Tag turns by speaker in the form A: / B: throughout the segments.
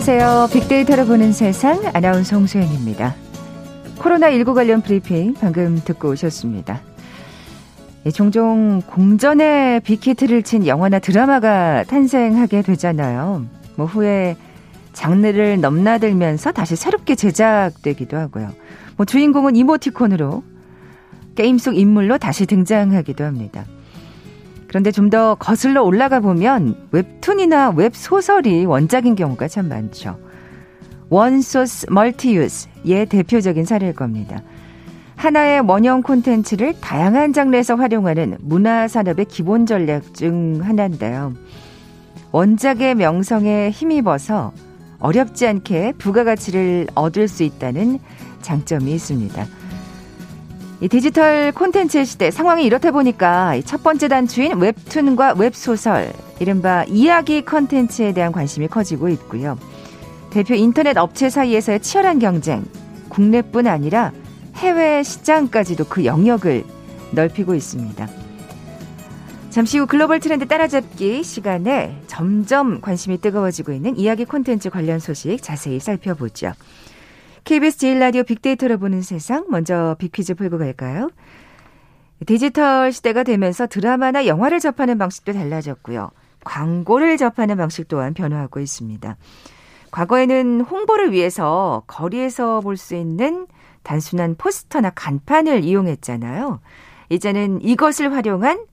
A: 안녕하세요. 빅데이터를 보는 세상 아나운서 홍소연입니다. 코로나19 관련 브리핑 방금 듣고 오셨습니다. 예, 종종 공전의 빅히트를 친 영화나 드라마가 탄생하게 되잖아요. 뭐 후에 장르를 넘나들면서 다시 새롭게 제작되기도 하고요. 뭐 주인공은 이모티콘으로 게임 속 인물로 다시 등장하기도 합니다. 그런데 좀 더 거슬러 올라가 보면 웹툰이나 웹소설이 원작인 경우가 참 많죠. 원소스 멀티유스의 대표적인 사례일 겁니다. 하나의 원형 콘텐츠를 다양한 장르에서 활용하는 문화산업의 기본 전략 중 하나인데요. 원작의 명성에 힘입어서 어렵지 않게 부가가치를 얻을 수 있다는 장점이 있습니다. 이 디지털 콘텐츠의 시대 상황이 이렇다 보니까 첫 번째 단추인 웹툰과 웹소설, 이른바 이야기 콘텐츠에 대한 관심이 커지고 있고요. 대표 인터넷 업체 사이에서의 치열한 경쟁, 국내뿐 아니라 해외 시장까지도 그 영역을 넓히고 있습니다. 잠시 후 글로벌 트렌드 따라잡기 시간에 점점 관심이 뜨거워지고 있는 이야기 콘텐츠 관련 소식 자세히 살펴보죠. KBS 제일라디오 빅데이터를 보는 세상 먼저 빅퀴즈 풀고 갈까요? 디지털 시대가 되면서 드라마나 영화를 접하는 방식도 달라졌고요. 광고를 접하는 방식 또한 변화하고 있습니다. 과거에는 홍보를 위해서 거리에서 볼 수 있는 단순한 포스터나 간판을 이용했잖아요. 이제는 이것을 활용한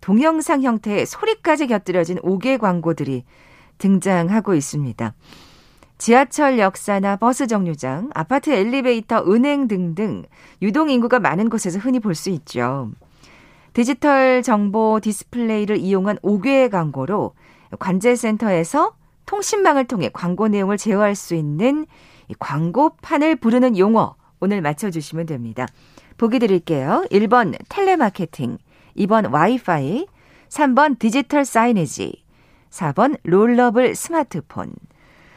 A: 동영상 형태의 소리까지 곁들여진 5개 광고들이 등장하고 있습니다. 지하철 역사나 버스 정류장, 아파트 엘리베이터, 은행 등등 유동 인구가 많은 곳에서 흔히 볼 수 있죠. 디지털 정보 디스플레이를 이용한 옥외 광고로 관제센터에서 통신망을 통해 광고 내용을 제어할 수 있는 광고판을 부르는 용어 오늘 맞춰주시면 됩니다. 보기 드릴게요. 1번 텔레마케팅, 2번 와이파이, 3번 디지털 사이네지, 4번 rollable 스마트폰.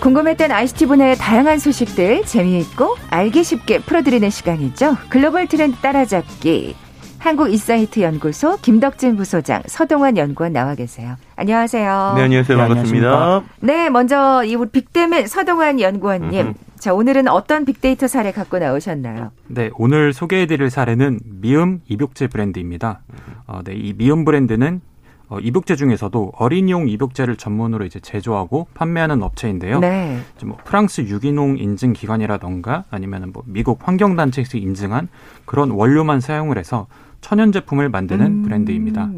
A: 궁금했던 ICT 분야의 다양한 소식들 재미있고 알기 쉽게 풀어드리는 시간이죠. 글로벌 트렌드 따라잡기. 한국이사이트 연구소 김덕진 부소장, 서동환 연구원 나와 계세요. 안녕하세요.
B: 네, 안녕하세요. 네, 반갑습니다.
A: 네, 먼저 이 빅데맨 서동환 연구원님. 음흠. 자, 오늘은 어떤 빅데이터 사례 갖고 나오셨나요?
C: 네, 오늘 소개해드릴 사례는 미음 입욕제 브랜드입니다. 어, 네, 이 미음 브랜드는 어, 입욕제 중에서도 어린이용 입욕제를 전문으로 이제 제조하고 판매하는 업체인데요. 네. 뭐 프랑스 유기농 인증 기관이라던가 아니면은 뭐 미국 환경단체에서 인증한 그런 원료만 사용을 해서 천연 제품을 만드는 음. 브랜드입니다.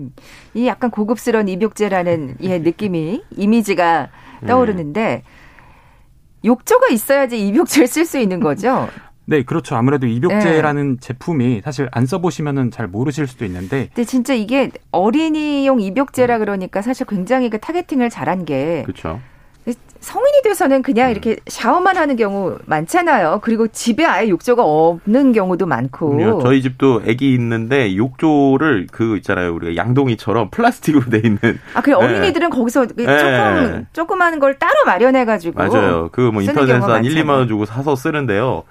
A: 이 약간 고급스러운 입욕제라는 예, 느낌이 이미지가 떠오르는데 욕조가 있어야지 입욕제를 쓸 수 있는 거죠.
C: 네, 그렇죠. 아무래도 입욕제라는 네. 제품이 사실 안 써보시면은 잘 모르실 수도 있는데.
A: 근데 진짜 이게 어린이용 입욕제라 그러니까 사실 굉장히 그 타겟팅을 잘한 게. 그렇죠. 성인이 돼서는 그냥 음. 이렇게 샤워만 하는 경우 많잖아요. 그리고 집에 아예 욕조가 없는 경우도 많고.
B: 저희 집도 아기 있는데 욕조를 그 있잖아요. 우리가 양동이처럼 플라스틱으로 돼 있는.
A: 아, 그 어린이들은 네. 거기서 그 네. 조금 조그마한 걸 따로 마련해 가지고.
B: 맞아요. 그 뭐 인터넷에서 한 1, 2만 원 주고 사서 쓰는데요.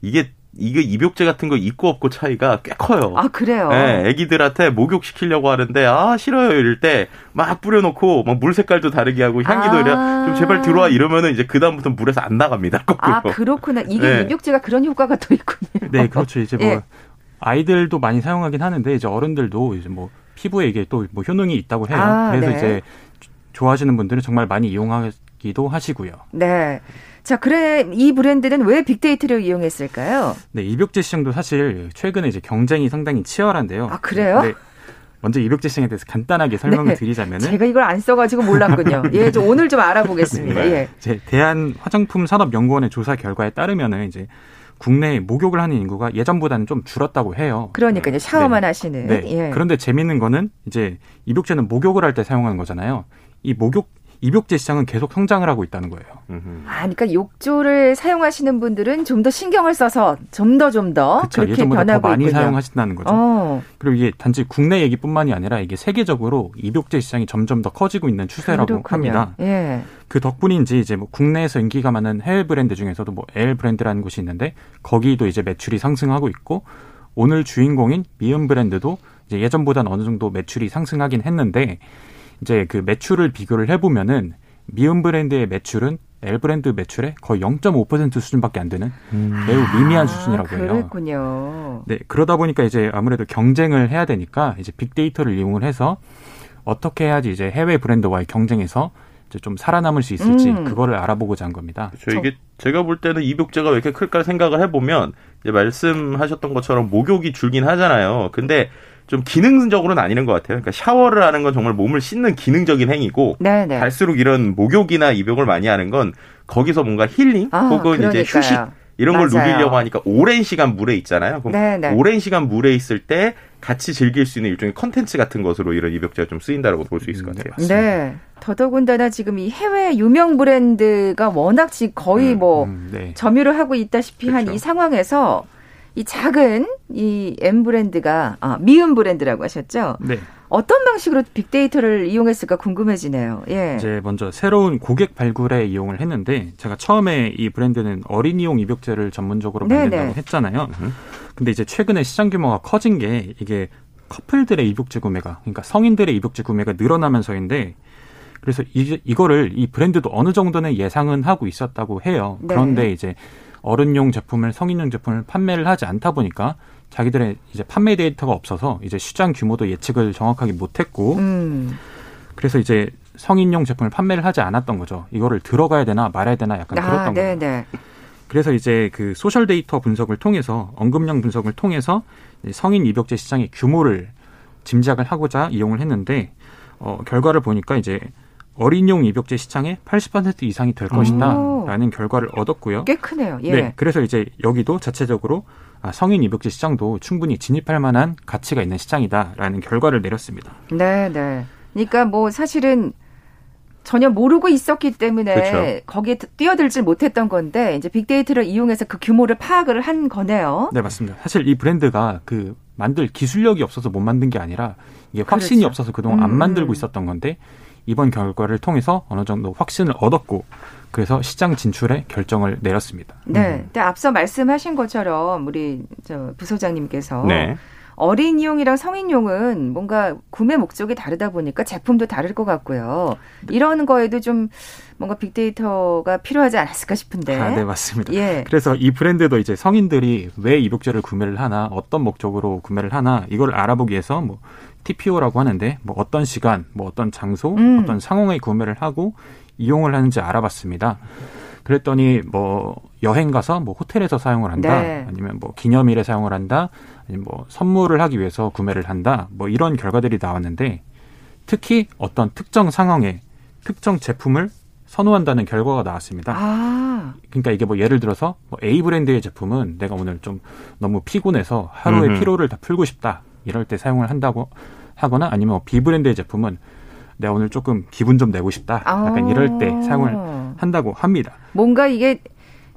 B: 이게 이게 입욕제 같은 거 있고 없고 차이가 꽤 커요.
A: 아 그래요?
B: 네, 애기들한테 목욕 시키려고 하는데 아 싫어요 이럴 때 막 뿌려놓고 막 물 색깔도 다르게 하고 향기도 아~ 이래 좀 제발 들어와 이러면은 이제 그 다음부터 물에서 안 나갑니다. 거꾸로.
A: 아 그렇구나. 이게 네. 입욕제가 그런 효과가 또 있군요.
C: 네, 그렇죠. 이제 뭐 예. 아이들도 많이 사용하긴 하는데 이제 어른들도 이제 뭐 피부에 이게 또 뭐 효능이 있다고 해요. 아, 그래서 네. 이제 좋아하시는 분들은 정말 많이 이용하기도 하시고요.
A: 네. 자, 그래 이 브랜드는 왜 빅데이터를 이용했을까요?
C: 네, 입욕제 시장도 사실 최근에 이제 경쟁이 상당히 치열한데요.
A: 아, 그래요?
C: 네. 먼저 입욕제 시장에 대해서 간단하게 설명을 네. 드리자면은
A: 제가 이걸 안 써가지고 몰랐군요. 예, 좀 오늘 좀 알아보겠습니다. 네. 예.
C: 제 대한 화장품 산업 연구원의 조사 결과에 따르면은 이제 국내 목욕을 하는 인구가 예전보다는 좀 줄었다고 해요.
A: 그러니까요. 샤워만 네. 하시는.
C: 네. 예. 그런데 재밌는 거는 이제 입욕제는 목욕을 할 때 사용하는 거잖아요. 이 목욕 입욕제 시장은 계속 성장을 하고 있다는 거예요.
A: 아, 그러니까 욕조를 사용하시는 분들은 좀 더 신경을 써서 좀 더 좀더 그렇게 변하고
C: 더 많이
A: 있군요.
C: 사용하신다는 거죠. 어. 그리고 이게 단지 국내 얘기뿐만이 아니라 이게 세계적으로 입욕제 시장이 점점 더 커지고 있는 추세라고 그렇군요. 합니다. 예. 그 덕분인지 이제 뭐 국내에서 인기가 많은 해외 브랜드 중에서도 뭐 L 브랜드라는 곳이 있는데 거기도 이제 매출이 상승하고 있고 오늘 주인공인 미음 브랜드도 이제 예전보다는 어느 정도 매출이 상승하긴 했는데 이제 그 매출을 비교를 해보면은 미음 브랜드의 매출은 L 브랜드 매출의 거의 0.5% 수준밖에 안 되는 음. 매우 미미한 아, 수준이라고 해요.
A: 그랬군요.
C: 네, 그러다 보니까 이제 아무래도 경쟁을 해야 되니까 이제 빅데이터를 이용을 해서 어떻게 해야지 이제 해외 브랜드와의 경쟁에서 이제 좀 살아남을 수 있을지 음. 그거를 알아보고자 한 겁니다.
B: 그렇죠. 이게 제가 볼 때는 입욕제가 왜 이렇게 클까 생각을 해보면 이제 말씀하셨던 것처럼 목욕이 줄긴 하잖아요. 근데 좀 기능적으로는 아니는 것 같아요. 그러니까 샤워를 하는 건 정말 몸을 씻는 기능적인 행위고 네네. 갈수록 이런 목욕이나 입욕을 많이 하는 건 거기서 뭔가 힐링 아, 혹은 그러니까요. 이제 휴식 이런 맞아요. 걸 누리려고 하니까 오랜 시간 물에 있잖아요. 그럼 네네. 오랜 시간 물에 있을 때 같이 즐길 수 있는 일종의 컨텐츠 같은 것으로 이런 입욕제가 좀 쓰인다라고 볼 수 있을 것 같아요.
A: 네. 더더군다나 지금 이 해외 유명 브랜드가 워낙 지금 거의 음, 뭐 음, 네. 점유를 하고 있다시피 한이 상황에서 이 작은 이 M 브랜드가 아, 미음 브랜드라고 하셨죠? 네. 어떤 방식으로 빅데이터를 이용했을까 궁금해지네요. 예.
C: 이제 먼저 새로운 고객 발굴에 이용을 했는데 제가 처음에 이 브랜드는 어린이용 입욕제를 전문적으로 만든다고 네네. 했잖아요. 근데 이제 최근에 시장 규모가 커진 게 이게 커플들의 입욕제 구매가 그러니까 성인들의 입욕제 구매가 늘어나면서인데 그래서 이, 이거를 이 브랜드도 어느 정도는 예상은 하고 있었다고 해요. 네. 그런데 이제 어른용 제품을 성인용 제품을 판매를 하지 않다 보니까 자기들의 이제 판매 데이터가 없어서 이제 시장 규모도 예측을 정확하게 못했고 음. 그래서 이제 성인용 제품을 판매를 하지 않았던 거죠. 이거를 들어가야 되나 말아야 되나 약간 아, 그랬던 네, 거예요. 네. 그래서 이제 그 소셜 데이터 분석을 통해서 언급량 분석을 통해서 성인 입욕제 시장의 규모를 짐작을 하고자 이용을 했는데 어, 결과를 보니까 이제 어린이용 입욕제 시장의 80% 이상이 될 것이다라는 결과를 얻었고요.
A: 꽤 크네요. 예.
C: 네, 그래서 이제 여기도 자체적으로 아, 성인 입욕제 시장도 충분히 진입할 만한 가치가 있는 시장이다라는 결과를 내렸습니다.
A: 네, 네. 그러니까 뭐 사실은 전혀 모르고 있었기 때문에 그렇죠. 거기에 뛰어들지 못했던 건데 이제 빅데이터를 이용해서 그 규모를 파악을 한 거네요.
C: 네, 맞습니다. 사실 이 브랜드가 그 만들 기술력이 없어서 못 만든 게 아니라 이게 확신이 그렇죠. 없어서 그동안 음. 안 만들고 있었던 건데 이번 결과를 통해서 어느 정도 확신을 얻었고 그래서 시장 진출에 결정을 내렸습니다.
A: 네. 음. 근데 앞서 말씀하신 것처럼 우리 저 부소장님께서 네. 어린이용이랑 성인용은 뭔가 구매 목적이 다르다 보니까 제품도 다를 것 같고요. 이런 거에도 좀 뭔가 빅데이터가 필요하지 않았을까 싶은데.
C: 아, 네, 맞습니다. 예. 그래서 이 브랜드도 이제 성인들이 왜 입욕제를 구매를 하나, 어떤 목적으로 구매를 하나, 이걸 알아보기 위해서 뭐 TPO라고 하는데 뭐 어떤 시간, 뭐 어떤 장소, 음. 어떤 상황에 구매를 하고 이용을 하는지 알아봤습니다. 그랬더니 뭐 여행 가서 뭐 호텔에서 사용을 한다, 네. 아니면 뭐 기념일에 사용을 한다, 아니면 뭐 선물을 하기 위해서 구매를 한다, 뭐 이런 결과들이 나왔는데 특히 어떤 특정 상황에 특정 제품을 선호한다는 결과가 나왔습니다. 아. 그러니까 이게 뭐 예를 들어서 뭐 A 브랜드의 제품은 내가 오늘 좀 너무 피곤해서 하루의 음흠. 피로를 다 풀고 싶다. 이럴 때 사용을 한다고 하거나 아니면 뭐 B 브랜드의 제품은 내가 오늘 조금 기분 좀 내고 싶다. 약간 아. 이럴 때 사용을 한다고 합니다.
A: 뭔가 이게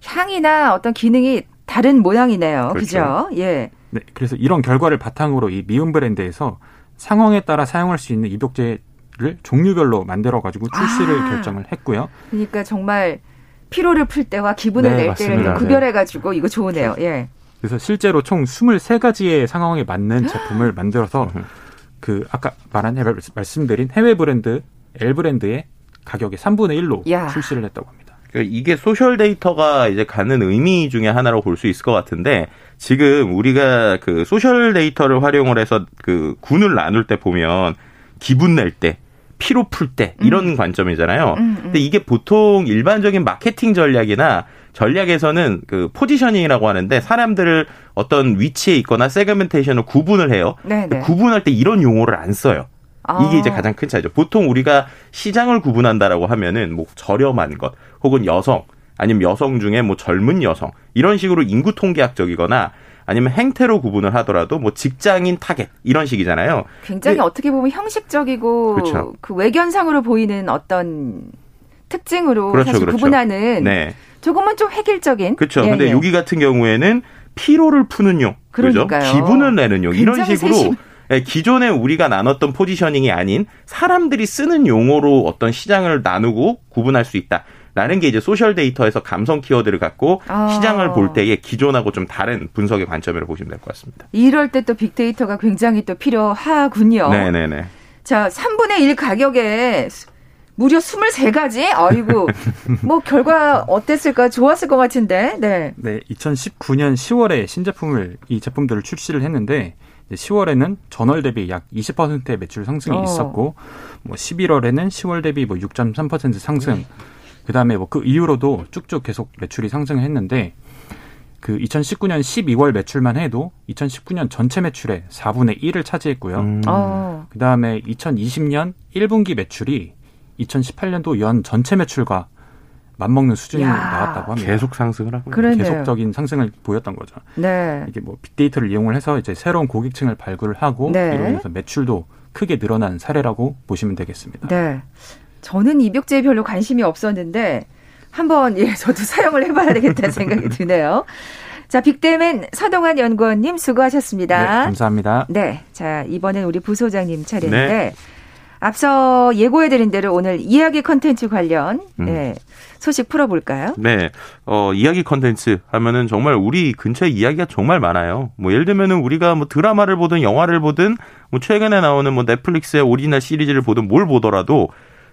A: 향이나 어떤 기능이 다른 모양이네요. 그렇죠. 그죠? 예.
C: 네. 그래서 이런 결과를 바탕으로 이 미음 브랜드에서 상황에 따라 사용할 수 있는 입욕제를 종류별로 만들어 가지고 출시를 아. 결정을 했고요.
A: 그러니까 정말 피로를 풀 때와 기분을 네, 낼 때를 구별해 가지고 이거 좋으네요. 예.
C: 그래서 실제로 총 23가지의 상황에 맞는 제품을 만들어서 그 아까 말한 말씀드린 해외 브랜드 L 브랜드의 가격의 3분의 1로 야. 출시를 했다고 합니다.
B: 그러니까 이게 소셜 데이터가 이제 갖는 의미 중에 하나로 볼 수 있을 것 같은데 지금 우리가 그 소셜 데이터를 활용을 해서 그 군을 나눌 때 보면 기분 낼 때, 피로 풀 때 이런 음. 관점이잖아요. 음, 음. 근데 이게 보통 일반적인 마케팅 전략이나 전략에서는 그 positioning이라고 하는데 사람들을 어떤 위치에 있거나 segmentation을 구분을 해요. 네네. 구분할 때 이런 용어를 안 써요. 아. 이게 이제 가장 큰 차이죠. 보통 우리가 시장을 구분한다라고 하면은 뭐 저렴한 것 혹은 여성 아니면 여성 중에 뭐 젊은 여성 이런 식으로 인구 통계학적이거나 아니면 행태로 구분을 하더라도 뭐 직장인 타겟 이런 식이잖아요.
A: 굉장히 근데, 어떻게 보면 형식적이고 그렇죠. 그 외견상으로 보이는 어떤 특징으로 그렇죠, 사실 그렇죠. 구분하는 네. 조금은 좀 획일적인.
B: 그렇죠. 예, 근데 예. 여기 같은 경우에는 피로를 푸는 용, 그죠? 기분을 내는 용 이런 식으로 세심. 예, 기존에 우리가 나눴던 positioning이 아닌 사람들이 쓰는 용어로 어떤 시장을 나누고 구분할 수 있다. 라는 게 이제 소셜 데이터에서 감성 키워드를 갖고 아. 시장을 볼 때의 기존하고 좀 다른 분석의 관점으로 보시면 될 것 같습니다.
A: 이럴 때 또 빅데이터가 굉장히 또 필요하군요.
B: 네네네.
A: 자, 3분의 1 가격에 무려 23가지? 아이고. 뭐 결과 어땠을까? 좋았을 것 같은데. 네.
C: 네, 2019년 10월에 신제품을 이 제품들을 출시를 했는데 10월에는 전월 대비 약 20%의 매출 상승이 어. 있었고 뭐 11월에는 10월 대비 뭐 6.3% 상승. 네. 그다음에 뭐 그 이후로도 쭉쭉 계속 매출이 상승했는데 그 2019년 12월 매출만 해도 2019년 전체 매출의 4분의 1을 차지했고요. 음. 어. 그 다음에 2020년 1분기 매출이 2018년도 연 전체 매출과 맞먹는 수준이 야. 나왔다고 합니다.
B: 계속 상승을 하고
A: 그러네요.
C: 계속적인 상승을 보였던 거죠. 네. 이게 뭐 빅데이터를 이용을 해서 이제 새로운 고객층을 발굴을 하고 네. 이로 인해서 매출도 크게 늘어난 사례라고 보시면 되겠습니다.
A: 네. 저는 입욕제에 별로 관심이 없었는데 한번 예, 저도 사용을 해봐야 되겠다는 생각이 드네요. 자, 빅데맨 서동환 연구원님 수고하셨습니다. 네,
C: 감사합니다.
A: 네. 자, 이번엔 우리 부소장님 차례인데 네. 앞서 예고해드린 대로 오늘 이야기 컨텐츠 관련 음. 네, 소식 풀어볼까요?
B: 네, 어, 이야기 컨텐츠 하면은 정말 우리 근처에 이야기가 정말 많아요. 뭐 예를 들면은 우리가 뭐 드라마를 보든 영화를 보든 뭐 최근에 나오는 뭐 넷플릭스의 오리지널 시리즈를 보든 뭘 보더라도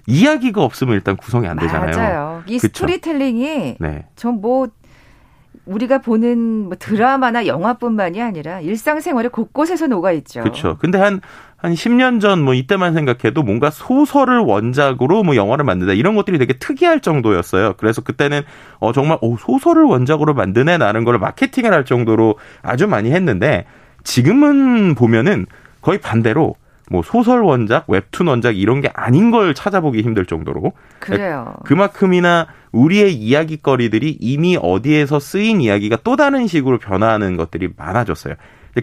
B: 이야기가 없으면 일단 구성이 안 되잖아요.
A: 맞아요. 이 그쵸? 스토리텔링이 네. 전뭐 우리가 보는 뭐 드라마나 영화뿐만이 아니라 일상생활에 곳곳에서 녹아 있죠.
B: 그렇죠. 근데 한 한 10년 전 뭐 이때만 생각해도 뭔가 소설을 원작으로 뭐 영화를 만든다 이런 것들이 되게 특이할 정도였어요. 그래서 그때는 어 정말 오 소설을 원작으로 만드네 라는 걸 마케팅을 할 정도로 아주 많이 했는데 지금은 보면은 거의 반대로 뭐 소설 원작, 웹툰 원작 이런 게 아닌 걸 찾아보기 힘들 정도로
A: 그래요.
B: 그만큼이나 우리의 이야기거리들이 이미 어디에서 쓰인 이야기가 또 다른 식으로 변화하는 것들이 많아졌어요.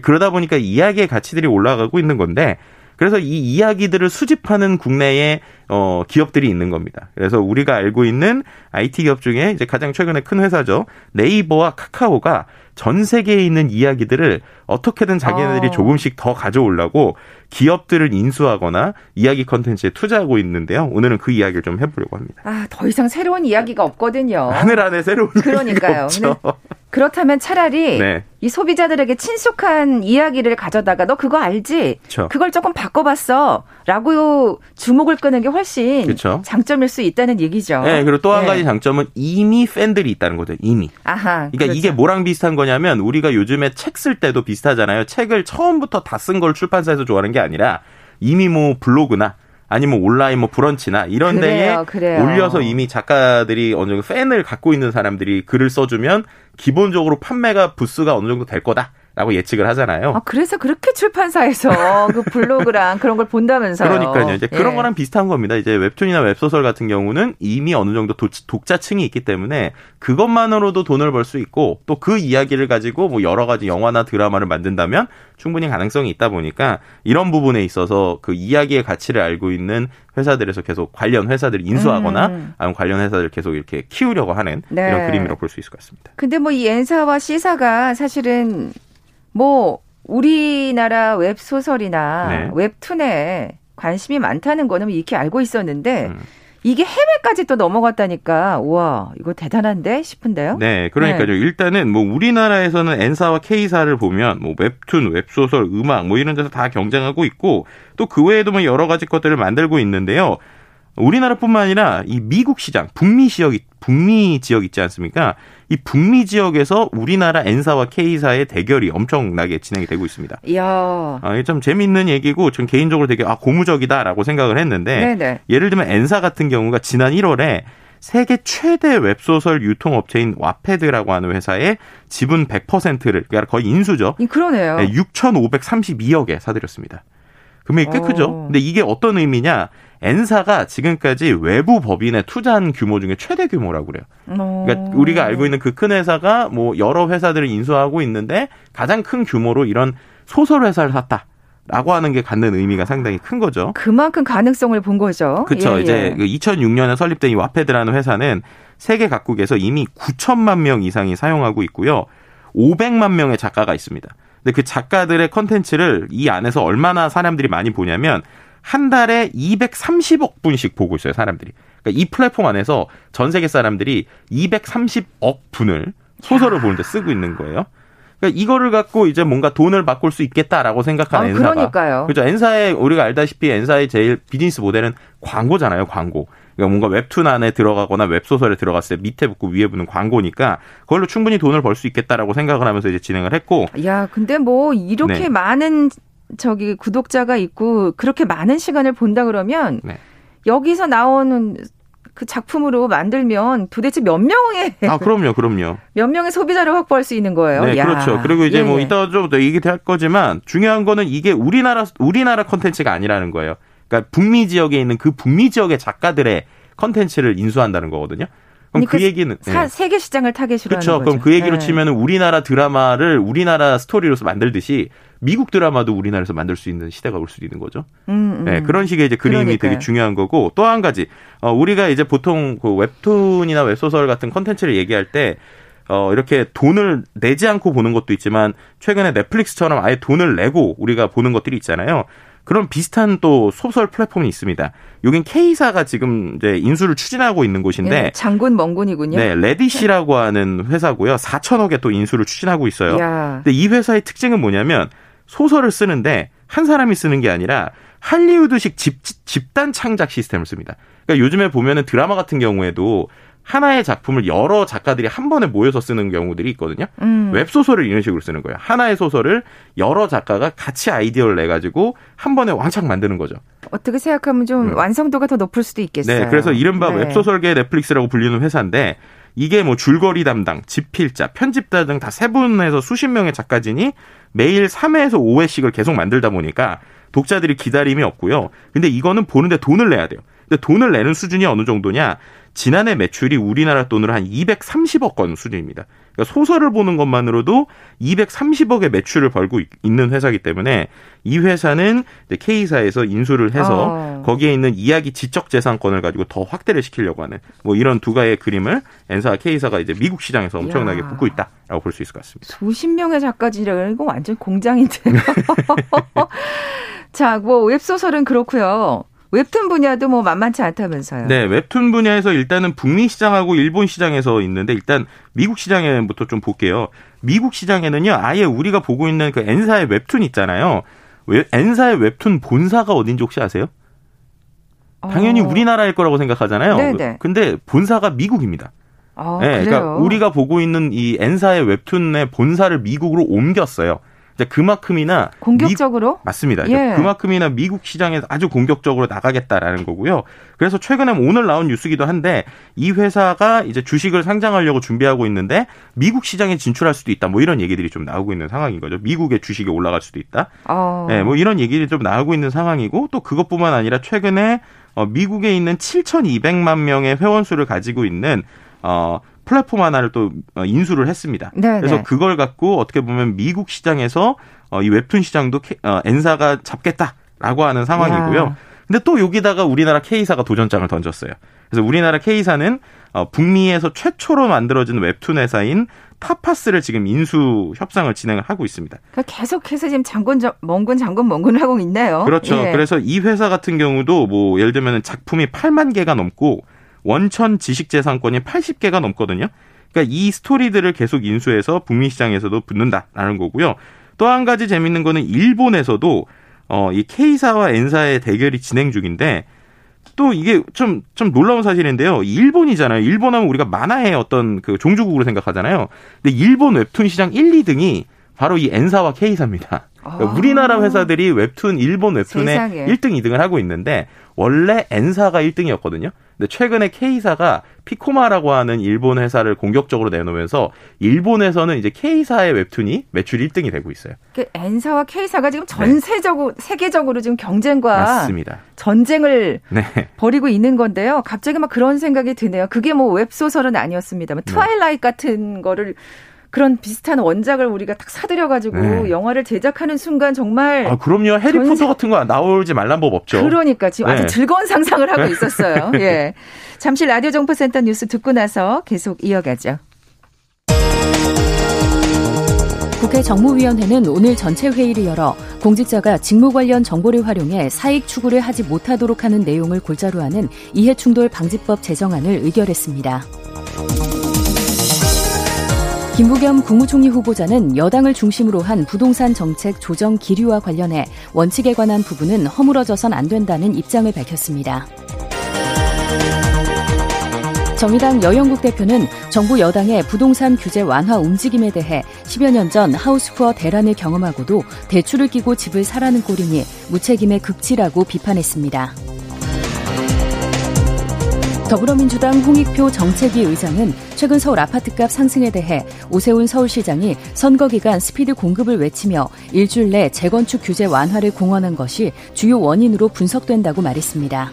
B: 그러다 보니까 이야기의 가치들이 올라가고 있는 건데 그래서 이 이야기들을 수집하는 국내의 어 기업들이 있는 겁니다. 그래서 우리가 알고 있는 IT 기업 중에 이제 가장 최근에 큰 회사죠. 네이버와 카카오가 전 세계에 있는 이야기들을 어떻게든 자기네들이 어. 조금씩 더 가져오려고 기업들을 인수하거나 이야기 컨텐츠에 투자하고 있는데요. 오늘은 그 이야기를 좀 해보려고 합니다.
A: 아, 더 이상 새로운 이야기가 없거든요.
B: 하늘 안에 새로운 그러니까요. 없죠.
A: 그렇다면 차라리 네. 이 소비자들에게 친숙한 이야기를 가져다가 너 그거 알지? 그쵸. 그걸 조금 바꿔봤어. 라고 주목을 끄는 게 훨씬 그쵸. 장점일 수 있다는 얘기죠.
B: 네, 그리고 또한 네. 가지 장점은 이미 팬들이 있다는 거죠. 이미.
A: 아하.
B: 그러니까 그렇죠. 이게 뭐랑 비슷한 거냐면 우리가 요즘에 책 쓸 때도 비슷하잖아요. 책을 처음부터 다 쓴 걸 출판사에서 좋아하는 게 아니라 이미 뭐 블로그나 아니면 온라인 뭐 브런치나 이런 그래요, 데에 그래요. 올려서 이미 작가들이 어느 정도 팬을 갖고 있는 사람들이 글을 써주면 기본적으로 판매가 부스가 어느 정도 될 거다. 라고 예측을 하잖아요.
A: 아, 그래서 그렇게 출판사에서 그 블로그랑 그런 걸 본다면서요.
B: 그러니까요. 이제 그런 예. 거랑 비슷한 겁니다. 이제 웹툰이나 웹소설 같은 경우는 이미 어느 정도 도, 독자층이 있기 때문에 그것만으로도 돈을 벌 수 있고 또 그 이야기를 가지고 뭐 여러 가지 영화나 드라마를 만든다면 충분히 가능성이 있다 보니까 이런 부분에 있어서 그 이야기의 가치를 알고 있는 회사들에서 계속 관련 회사들을 인수하거나 음. 아니면 관련 회사들을 계속 이렇게 키우려고 하는 네. 이런 그림이라고 볼 수 있을 것 같습니다.
A: 근데 뭐 이 N사와 C사가 사실은 뭐 우리나라 웹 소설이나 네. 웹툰에 관심이 많다는 거는 이렇게 알고 있었는데 음. 이게 해외까지 또 넘어갔다니까 우와 이거 대단한데 싶은데요.
B: 네, 그러니까요. 네. 일단은 뭐 우리나라에서는 N사와 K사를 보면 뭐 웹툰, 웹소설, 음악 뭐 이런 데서 다 경쟁하고 있고 또 그 외에도 뭐 여러 가지 것들을 만들고 있는데요. 우리나라뿐만 아니라 이 미국 시장, 북미 지역이 북미 지역 있지 않습니까? 이 북미 지역에서 우리나라 N사와 K사의 대결이 엄청나게 진행이 되고 있습니다.
A: 이야.
B: 아, 좀 재밌는 얘기고 전 개인적으로 되게 아 고무적이다라고 생각을 했는데 네네. 예를 들면 N사 같은 경우가 지난 1월에 세계 최대 웹소설 유통업체인 와패드라고 하는 회사의 지분 100%를 그러니까 거의 인수죠.
A: 그러네요.
B: 6,532억에 사들였습니다. 금액이 꽤 오. 크죠. 근데 이게 어떤 의미냐? N사가 지금까지 외부 법인에 투자한 규모 중에 최대 규모라고 그래요. 그러니까 우리가 알고 있는 그 큰 회사가 뭐 여러 회사들을 인수하고 있는데 가장 큰 규모로 이런 소설 회사를 샀다. 라고 하는 게 갖는 의미가 상당히 큰 거죠.
A: 그만큼 가능성을 본 거죠.
B: 그렇죠. 예, 이제 예. 2006년에 그 설립된 이 와페드라는 회사는 세계 각국에서 이미 9천만 명 이상이 사용하고 있고요. 500만 명의 작가가 있습니다. 근데 그 작가들의 컨텐츠를 이 안에서 얼마나 사람들이 많이 보냐면 한 달에 230억 분씩 보고 있어요, 사람들이. 그러니까 이 플랫폼 안에서 전 세계 사람들이 230억 분을 소설을 보는데 쓰고 있는 거예요. 그러니까 이거를 갖고 이제 뭔가 돈을 바꿀 수 있겠다라고 생각하는 아, 엔사가.
A: 그러니까요.
B: 그렇죠. 엔사의 우리가 알다시피 엔사의 제일 비즈니스 모델은 광고잖아요, 광고. 그러니까 뭔가 웹툰 안에 들어가거나 웹소설에 들어갔을 때 밑에 붙고 위에 붙는 광고니까 그걸로 충분히 돈을 벌 수 있겠다라고 생각을 하면서 이제 진행을 했고.
A: 야, 근데 뭐 이렇게 네. 많은 저기 구독자가 있고 그렇게 많은 시간을 본다 그러면 네. 여기서 나오는 그 작품으로 만들면 도대체 몇 명의
B: 아 그럼요 그럼요
A: 몇 명의 소비자를 확보할 수 있는 거예요.
B: 네 야. 그렇죠. 그리고 이제 뭐 예. 뭐 이따 좀 더 얘기할 거지만 중요한 거는 이게 우리나라 우리나라 컨텐츠가 아니라는 거예요. 그러니까 북미 지역에 있는 그 북미 지역의 작가들의 컨텐츠를 인수한다는 거거든요. 그럼 그 얘기는
A: 사, 네. 세계 시장을 타겟으로
B: 그렇죠. 하는 거죠. 그럼 그 얘기로 네. 치면은 우리나라 드라마를 우리나라 스토리로서 만들듯이 미국 드라마도 우리나라에서 만들 수 있는 시대가 올 수도 있는 거죠. 음, 음. 네, 그런 식의 이제 그림이 그러니까요. 되게 중요한 거고 또 한 가지 어, 우리가 이제 보통 그 웹툰이나 웹소설 같은 컨텐츠를 얘기할 때 어, 이렇게 돈을 내지 않고 보는 것도 있지만 최근에 넷플릭스처럼 아예 돈을 내고 우리가 보는 것들이 있잖아요. 그런 비슷한 또 소설 플랫폼이 있습니다. 여긴 K사가 지금 이제 인수를 추진하고 있는 곳인데 네,
A: 장군 멍군이군요.
B: 네, 래디쉬라고 하는 회사고요. 4천억에 또 인수를 추진하고 있어요. 야. 근데 이 회사의 특징은 뭐냐면 소설을 쓰는데 한 사람이 쓰는 게 아니라 할리우드식 집, 집단 창작 시스템을 씁니다. 그러니까 요즘에 보면은 드라마 같은 경우에도 하나의 작품을 여러 작가들이 한 번에 모여서 쓰는 경우들이 있거든요. 음. 웹소설을 이런 식으로 쓰는 거예요. 하나의 소설을 여러 작가가 같이 아이디어를 내가지고 한 번에 왕창 만드는 거죠.
A: 어떻게 생각하면 좀 음. 완성도가 더 높을 수도 있겠어요.
B: 네, 그래서 이른바 네. 웹소설계 넷플릭스라고 불리는 회사인데 이게 뭐 줄거리 담당, 집필자, 편집자 등 다 세 분에서 수십 명의 작가진이 매일 3회에서 5회씩을 계속 만들다 보니까 독자들이 기다림이 없고요. 근데 이거는 보는데 돈을 내야 돼요. 근데 돈을 내는 수준이 어느 정도냐? 지난해 매출이 우리나라 돈으로 한 230억 원 수준입니다. 그러니까 소설을 보는 것만으로도 230억의 매출을 벌고 있는 회사이기 때문에 이 회사는 K사에서 인수를 해서 어. 거기에 있는 이야기 지적 재산권을 가지고 더 확대를 시키려고 하는 뭐 이런 두 가지의 그림을 N사와 K사가 이제 미국 시장에서 엄청나게 야. 붙고 있다라고 볼 수 있을 것 같습니다.
A: 수십 명의 작가진이라고 이거 완전 공장인데요. 자, 뭐 웹소설은 그렇고요. 웹툰 분야도 뭐 만만치 않다면서요.
B: 네, 웹툰 분야에서 일단은 북미 시장하고 일본 시장에서 있는데 일단 미국 시장에부터 좀 볼게요. 미국 시장에는요, 아예 우리가 보고 있는 그 N사의 웹툰 있잖아요. N사의 웹툰 본사가 어딘지 혹시 아세요? 당연히 어... 우리나라일 거라고 생각하잖아요. 네네. 근데 본사가 미국입니다.
A: 아, 네, 그러니까
B: 우리가 보고 있는 이 N사의 웹툰의 본사를 미국으로 옮겼어요. 그만큼이나
A: 공격적으로
B: 미, 맞습니다. 예. 그만큼이나 미국 시장에서 아주 공격적으로 나가겠다라는 거고요. 그래서 최근에 오늘 나온 뉴스기도 한데 이 회사가 이제 주식을 상장하려고 준비하고 있는데 미국 시장에 진출할 수도 있다. 뭐 이런 얘기들이 좀 나오고 있는 상황인 거죠. 미국의 주식이 올라갈 수도 있다. 어. 네, 뭐 이런 얘기들이 좀 나오고 있는 상황이고 또 그것뿐만 아니라 최근에 어, 미국에 있는 7,200만 명의 회원 수를 가지고 있는 어 플랫폼 하나를 또 어, 인수를 했습니다. 네네. 그래서 네. 그걸 갖고 어떻게 보면 미국 시장에서 어, 이 웹툰 시장도 어, N사가 잡겠다라고 하는 상황이고요. 야. 근데 또 여기다가 우리나라 K사가 도전장을 던졌어요. 그래서 우리나라 K사는 북미에서 최초로 만들어진 웹툰 회사인 타파스를 지금 인수 협상을 진행을 하고 있습니다.
A: 그러니까 계속해서 지금 장군 멍군 장군 멍군을 하고 있네요.
B: 그렇죠. 예. 그래서 이 회사 같은 경우도 뭐 예를 들면 작품이 8만 개가 넘고 원천 지식재산권이 80개가 넘거든요. 그러니까 이 스토리들을 계속 인수해서 북미 시장에서도 붙는다라는 거고요. 또 한 가지 재밌는 거는 일본에서도 어, 이 K사와 N사의 대결이 진행 중인데 또 이게 좀, 좀 놀라운 사실인데요. 일본이잖아요. 일본 하면 우리가 만화의 어떤 그 종주국으로 생각하잖아요. 근데 일본 웹툰 시장 1, 2등이 바로 이 N사와 K사입니다. 그러니까 아. 우리나라 회사들이 웹툰, 일본 웹툰에 세상에. 1등, 2등을 하고 있는데 원래 N사가 1등이었거든요. 근데 최근에 K사가 픽코마라고 하는 일본 회사를 공격적으로 내놓으면서 일본에서는 이제 K사의 웹툰이 매출 1등이 되고 있어요.
A: 그 N사와 K사가 지금 전 세적으로 네. 세계적으로 지금 경쟁과
B: 맞습니다.
A: 전쟁을 네. 벌이고 있는 건데요. 갑자기 막 그런 생각이 드네요. 그게 뭐 웹소설은 아니었습니다만 네. 트와일라이트 같은 거를 그런 비슷한 원작을 우리가 딱 사들여가지고 네. 영화를 제작하는 순간 정말
B: 아 그럼요 해리포터 전세... 같은 거 나올지 말란 법 없죠.
A: 그러니까 지금 네. 아주 즐거운 상상을 하고 있었어요. 예. 잠시 라디오 정보센터 뉴스 듣고 나서 계속 이어가죠.
D: 국회 정무위원회는 오늘 전체 회의를 열어 공직자가 직무 관련 정보를 활용해 사익 추구를 하지 못하도록 하는 내용을 골자로 하는 이해충돌 방지법 제정안을 의결했습니다. 김부겸 국무총리 후보자는 여당을 중심으로 한 부동산 정책 조정 기류와 관련해 원칙에 관한 부분은 허물어져선 안 된다는 입장을 밝혔습니다. 정의당 여영국 대표는 정부 여당의 부동산 규제 완화 움직임에 대해 10여 년 전 하우스푸어 대란을 경험하고도 대출을 끼고 집을 사라는 꼴이니 무책임의 극치라고 비판했습니다. 더불어민주당 홍익표 정책위 의장은 최근 서울 아파트값 상승에 대해 오세훈 서울시장이 선거 기간 스피드 공급을 외치며 일주일 내 재건축 규제 완화를 공언한 것이 주요 원인으로 분석된다고 말했습니다.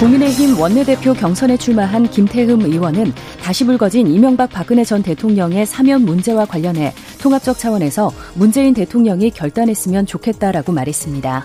D: 국민의힘 원내대표 경선에 출마한 김태흠 의원은 다시 불거진 이명박 박근혜 전 대통령의 사면 문제와 관련해 통합적 차원에서 문재인 대통령이 결단했으면 좋겠다라고 말했습니다.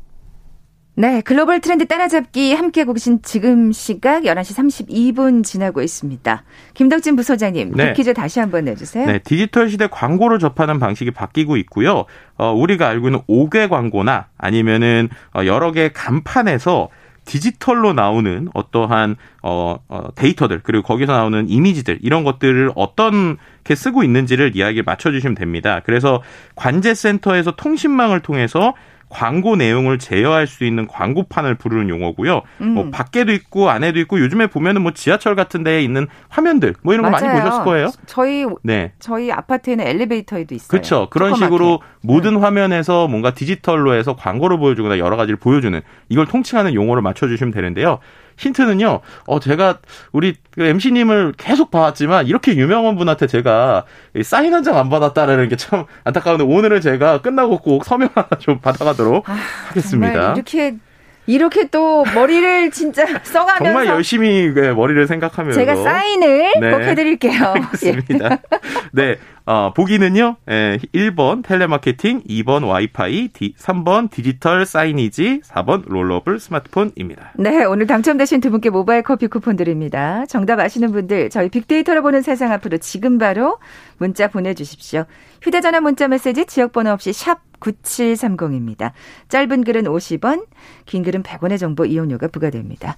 A: 네, 글로벌 트렌드 따라잡기 함께 하고 계신 지금 시각 11시 32분 지나고 있습니다. 김덕진 부소장님, 네. 퀴즈 다시 한번 내주세요.
B: 네, 디지털 시대 광고를 접하는 방식이 바뀌고 있고요. 어, 우리가 알고 있는 5개 광고나 아니면은 어, 여러 개 간판에서 디지털로 나오는 어떠한 어, 어 데이터들 그리고 거기서 나오는 이미지들 이런 것들을 어떻게 쓰고 있는지를 이야기를 맞춰 주시면 됩니다. 그래서 관제센터에서 통신망을 통해서 광고 내용을 제어할 수 있는 광고판을 부르는 용어고요. 음. 뭐 밖에도 있고 안에도 있고 요즘에 보면은 뭐 지하철 같은 데에 있는 화면들 뭐 이런 거 맞아요. 많이 보셨을 거예요.
A: 저희 네. 저희 아파트에는 엘리베이터에도 있어요.
B: 그렇죠. 그런 식으로 모든 음. 화면에서 뭔가 디지털로 해서 광고를 보여주거나 여러 가지를 보여주는 이걸 통칭하는 용어를 맞춰 주시면 되는데요. 힌트는요. 어 제가 우리 그 MC님을 계속 봐왔지만 이렇게 유명한 분한테 제가 사인 한 장 안 받았다라는 게 참 안타까운데 오늘은 제가 끝나고 꼭 서명 하나 좀 받아가도록 아, 하겠습니다.
A: 이렇게 이렇게 또 머리를 진짜 써가면서
B: 정말 열심히 네, 머리를 생각하면서
A: 제가 사인을 네. 꼭 해드릴게요.
B: 알겠습니다. 네, 어, 보기는요. 예, 1번 텔레마케팅, 2번 와이파이, 3번 디지털 사이니지, 4번 롤러블 스마트폰입니다.
A: 네, 오늘 당첨되신 두 분께 모바일 커피 쿠폰 드립니다. 정답 아시는 분들 저희 빅데이터를 보는 세상 앞으로 지금 바로 문자 보내주십시오. 휴대전화 문자 메시지 지역번호 없이 샵 9730입니다. 짧은 글은 50원, 긴 글은 100원의 정보 이용료가 부과됩니다.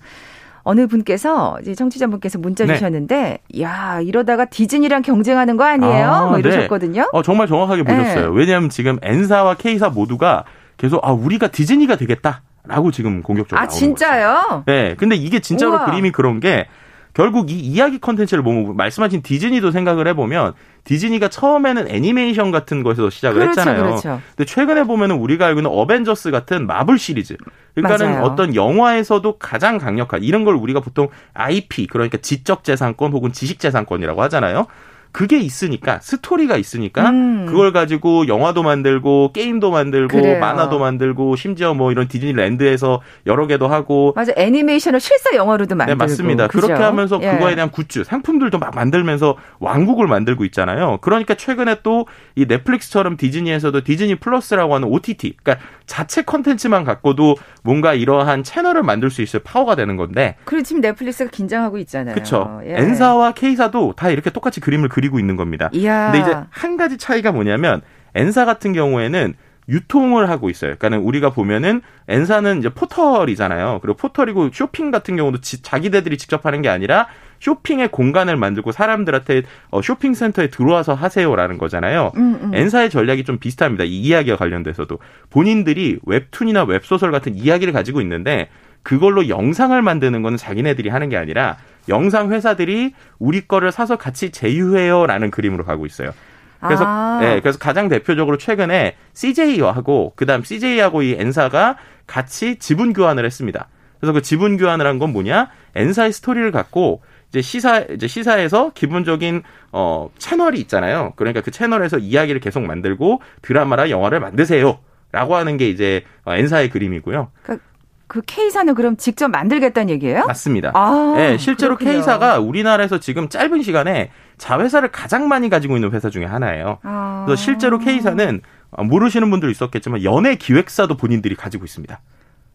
A: 어느 분께서 이제 청취자분께서 문자 네. 주셨는데 야 이러다가 디즈니랑 경쟁하는 거 아니에요? 아, 뭐 네. 이러셨거든요. 네.
B: 어, 정말 정확하게 보셨어요. 네. 왜냐하면 지금 N사와 K사 모두가 계속 아 우리가 디즈니가 되겠다 라고 지금 공격적으로 아
A: 진짜요?
B: 네. 근데 이게 진짜로 우와. 그림이 그런 게 결국 이 이야기 컨텐츠를 보면 말씀하신 디즈니도 생각을 해보면 디즈니가 처음에는 애니메이션 같은 거에서 시작을 그렇죠, 했잖아요. 그렇죠. 근데 최근에 보면은 우리가 알고 있는 어벤져스 같은 마블 시리즈. 그러니까는 맞아요. 어떤 영화에서도 가장 강력한 이런 걸 우리가 보통 IP 그러니까 지적 재산권 혹은 지식 재산권이라고 하잖아요. 그게 있으니까 스토리가 있으니까 음. 그걸 가지고 영화도 만들고 게임도 만들고 그래요. 만화도 만들고 심지어 뭐 이런 디즈니랜드에서 여러 개도 하고
A: 맞아 애니메이션을 실사 영화로도 만들고
B: 네 맞습니다 그죠? 그렇게 하면서 예. 그거에 대한 굿즈 상품들도 막 만들면서 왕국을 만들고 있잖아요 그러니까 최근에 또 이 넷플릭스처럼 디즈니에서도 디즈니 플러스라고 하는 OTT 그러니까 자체 컨텐츠만 갖고도 뭔가 이러한 채널을 만들 수 있을 파워가 되는 건데
A: 그리고 지금 넷플릭스가 긴장하고 있잖아요
B: 그렇죠 예. N사와 K사도 다 이렇게 똑같이 그림을 그리 그리고 있는 겁니다. 이야. 근데 이제 한 가지 차이가 뭐냐면 N사 같은 경우에는 유통을 하고 있어요. 그러니까는 우리가 보면은 N사는 이제 포털이잖아요. 그리고 포털이고 쇼핑 같은 경우도 지, 자기네들이 직접 하는 게 아니라 쇼핑의 공간을 만들고 사람들한테 어, 쇼핑 센터에 들어와서 하세요라는 거잖아요. 음, 음. N사의 전략이 좀 비슷합니다. 이 이야기와 관련돼서도 본인들이 웹툰이나 웹소설 같은 이야기를 가지고 있는데 그걸로 영상을 만드는 거는 자기네들이 하는 게 아니라 영상 회사들이 우리 거를 사서 같이 제휴해요라는 그림으로 가고 있어요. 그래서 아. 네, 그래서 가장 대표적으로 최근에 CJ하고 그다음 CJ하고 이 N사가 같이 지분 교환을 했습니다. 그래서 그 지분 교환을 한 건 뭐냐? N사의 스토리를 갖고 이제 시사 이제 시사에서 기본적인 어 채널이 있잖아요. 그러니까 그 채널에서 이야기를 계속 만들고 드라마나 영화를 만드세요 라고 하는 게 이제 N사의 그림이고요.
A: 그러니까 그 K사는 그럼 직접 만들겠다는 얘기예요?
B: 맞습니다. 아, 네, 실제로 그렇군요. K사가 우리나라에서 지금 짧은 시간에 자회사를 가장 많이 가지고 있는 회사 중에 하나예요. 아. 그래서 실제로 K사는 모르시는 분들 있었겠지만 연예 기획사도 본인들이 가지고 있습니다.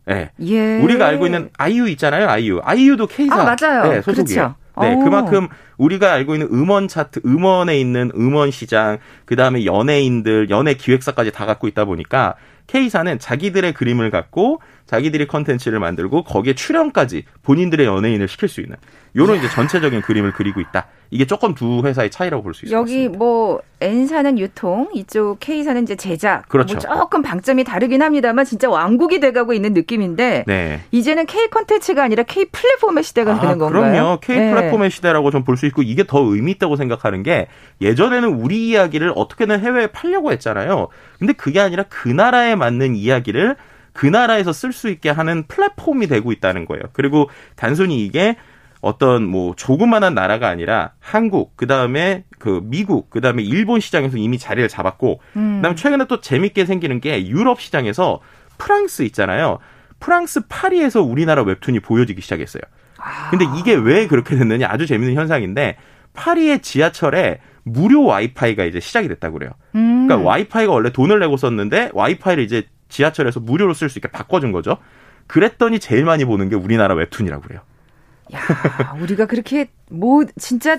B: 네. 예. 우리가 알고 있는 아이유 있잖아요, 아이유. 아이유도 K사 아, 맞아요. 네, 소속이에요. 그렇죠. 네, 오. 그만큼 우리가 알고 있는 음원 차트, 음원에 있는 음원 시장, 그 다음에 연예인들, 연예 기획사까지 다 갖고 있다 보니까 K사는 자기들의 그림을 갖고 자기들이 컨텐츠를 만들고 거기에 출연까지 본인들의 연예인을 시킬 수 있는 요런 이제 전체적인 그림을 그리고 있다. 이게 조금 두 회사의 차이라고 볼 수 있습니다.
A: 여기 뭐 N사는 유통, 이쪽 K사는 이제 제작.
B: 그렇죠.
A: 뭐 조금 방점이 다르긴 합니다만 진짜 왕국이 돼가고 있는 느낌인데 네. 이제는 K 컨텐츠가 아니라 K 플랫폼의 시대가 아, 되는 건가요?
B: 그럼요. K 네. 플랫폼의 시대라고 좀 볼 수 있고 이게 더 의미 있다고 생각하는 게 예전에는 우리 이야기를 어떻게든 해외에 팔려고 했잖아요. 근데 그게 아니라 그 나라에 맞는 이야기를 그 나라에서 쓸 수 있게 하는 플랫폼이 되고 있다는 거예요. 그리고 단순히 이게 어떤 뭐 조그만한 나라가 아니라 한국, 그 다음에 그 미국, 그 다음에 일본 시장에서 이미 자리를 잡았고, 음. 그다음에 최근에 또 재밌게 생기는 게 유럽 시장에서 프랑스 있잖아요. 프랑스 파리에서 우리나라 웹툰이 보여지기 시작했어요. 아. 근데 이게 왜 그렇게 됐느냐 아주 재밌는 현상인데 파리의 지하철에 무료 와이파이가 이제 시작이 됐다고 그래요. 음. 그러니까 와이파이가 원래 돈을 내고 썼는데 와이파이를 이제 지하철에서 무료로 쓸 수 있게 바꿔준 거죠. 그랬더니 제일 많이 보는 게 우리나라 웹툰이라고 그래요.
A: 야, 우리가 그렇게 뭐 진짜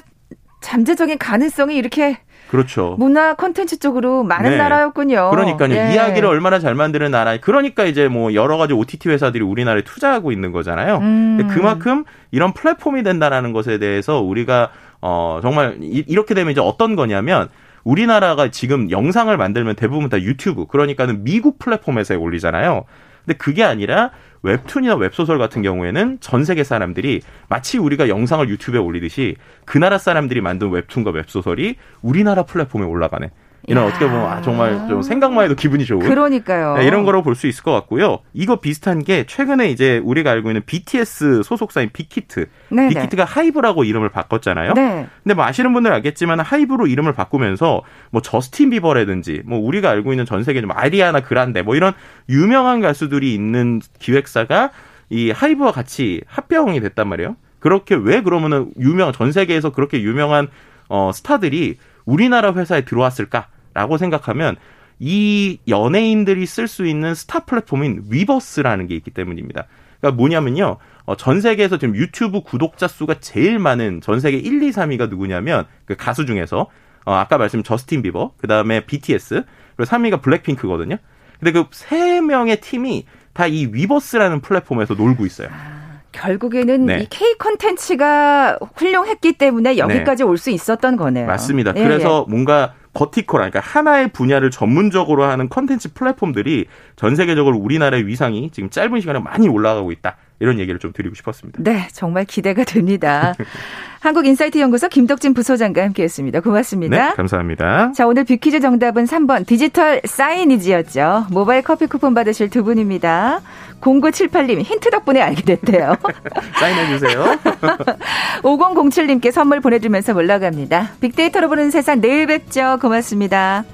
A: 잠재적인 가능성이 이렇게
B: 그렇죠.
A: 문화 콘텐츠 쪽으로 많은 네. 나라였군요.
B: 그러니까요. 네. 이야기를 얼마나 잘 만드는 나라. 그러니까 이제 뭐 여러 가지 OTT 회사들이 우리나라에 투자하고 있는 거잖아요. 음. 그만큼 이런 플랫폼이 된다라는 것에 대해서 우리가 어 정말 이렇게 되면 이제 어떤 거냐면 우리나라가 지금 영상을 만들면 대부분 다 유튜브 그러니까는 미국 플랫폼에서 올리잖아요. 근데 그게 아니라 웹툰이나 웹소설 같은 경우에는 전 세계 사람들이 마치 우리가 영상을 유튜브에 올리듯이 그 나라 사람들이 만든 웹툰과 웹소설이 우리나라 플랫폼에 올라가네. 이런 어떻게 보면 아, 정말 좀 생각만 해도 기분이 좋은
A: 그러니까요.
B: 네, 이런 거로 볼 수 있을 것 같고요. 이거 비슷한 게 최근에 이제 우리가 알고 있는 BTS 소속사인 빅히트, 네네. 빅히트가 하이브라고 이름을 바꿨잖아요. 네. 근데 뭐 아시는 분들 알겠지만 하이브로 이름을 바꾸면서 뭐 저스틴 비버라든지 뭐 우리가 알고 있는 전 세계 좀 아리아나 그란데 뭐 이런 유명한 가수들이 있는 기획사가 이 하이브와 같이 합병이 됐단 말이에요. 그렇게 왜 그러면은 유명 전 세계에서 그렇게 유명한 어 스타들이 우리나라 회사에 들어왔을까라고 생각하면 이 연예인들이 쓸 수 있는 스타 플랫폼인 위버스라는 게 있기 때문입니다. 그러니까 뭐냐면요. 어, 전 세계에서 지금 유튜브 구독자 수가 제일 많은 전 세계 1, 2, 3위가 누구냐면 그 가수 중에서 어, 아까 말씀 저스틴 비버, 그 다음에 BTS, 그리고 3위가 블랙핑크거든요. 근데 그 세 명의 팀이 다 이 위버스라는 플랫폼에서 놀고 있어요.
A: 결국에는 네. 이 K 콘텐츠가 훌륭했기 때문에 여기까지 네. 올수 있었던 거네요.
B: 맞습니다. 예, 그래서 예. 뭔가 버티컬, 그러니까 하나의 분야를 전문적으로 하는 컨텐츠 플랫폼들이 전 세계적으로 우리나라의 위상이 지금 짧은 시간에 많이 올라가고 있다. 이런 얘기를 좀 드리고 싶었습니다.
A: 네, 정말 기대가 됩니다. 한국인사이트 연구소 김덕진 부소장과 함께했습니다. 고맙습니다.
B: 네, 감사합니다.
A: 자, 오늘 빅퀴즈 정답은 3번 디지털 사이니지였죠. 모바일 커피 쿠폰 받으실 두 분입니다. 0978님 힌트 덕분에 알게 됐대요.
B: 사인해주세요.
A: 5007님께 선물 보내주면서 올라갑니다. 빅데이터로 보는 세상 내일 뵙죠. 고맙습니다.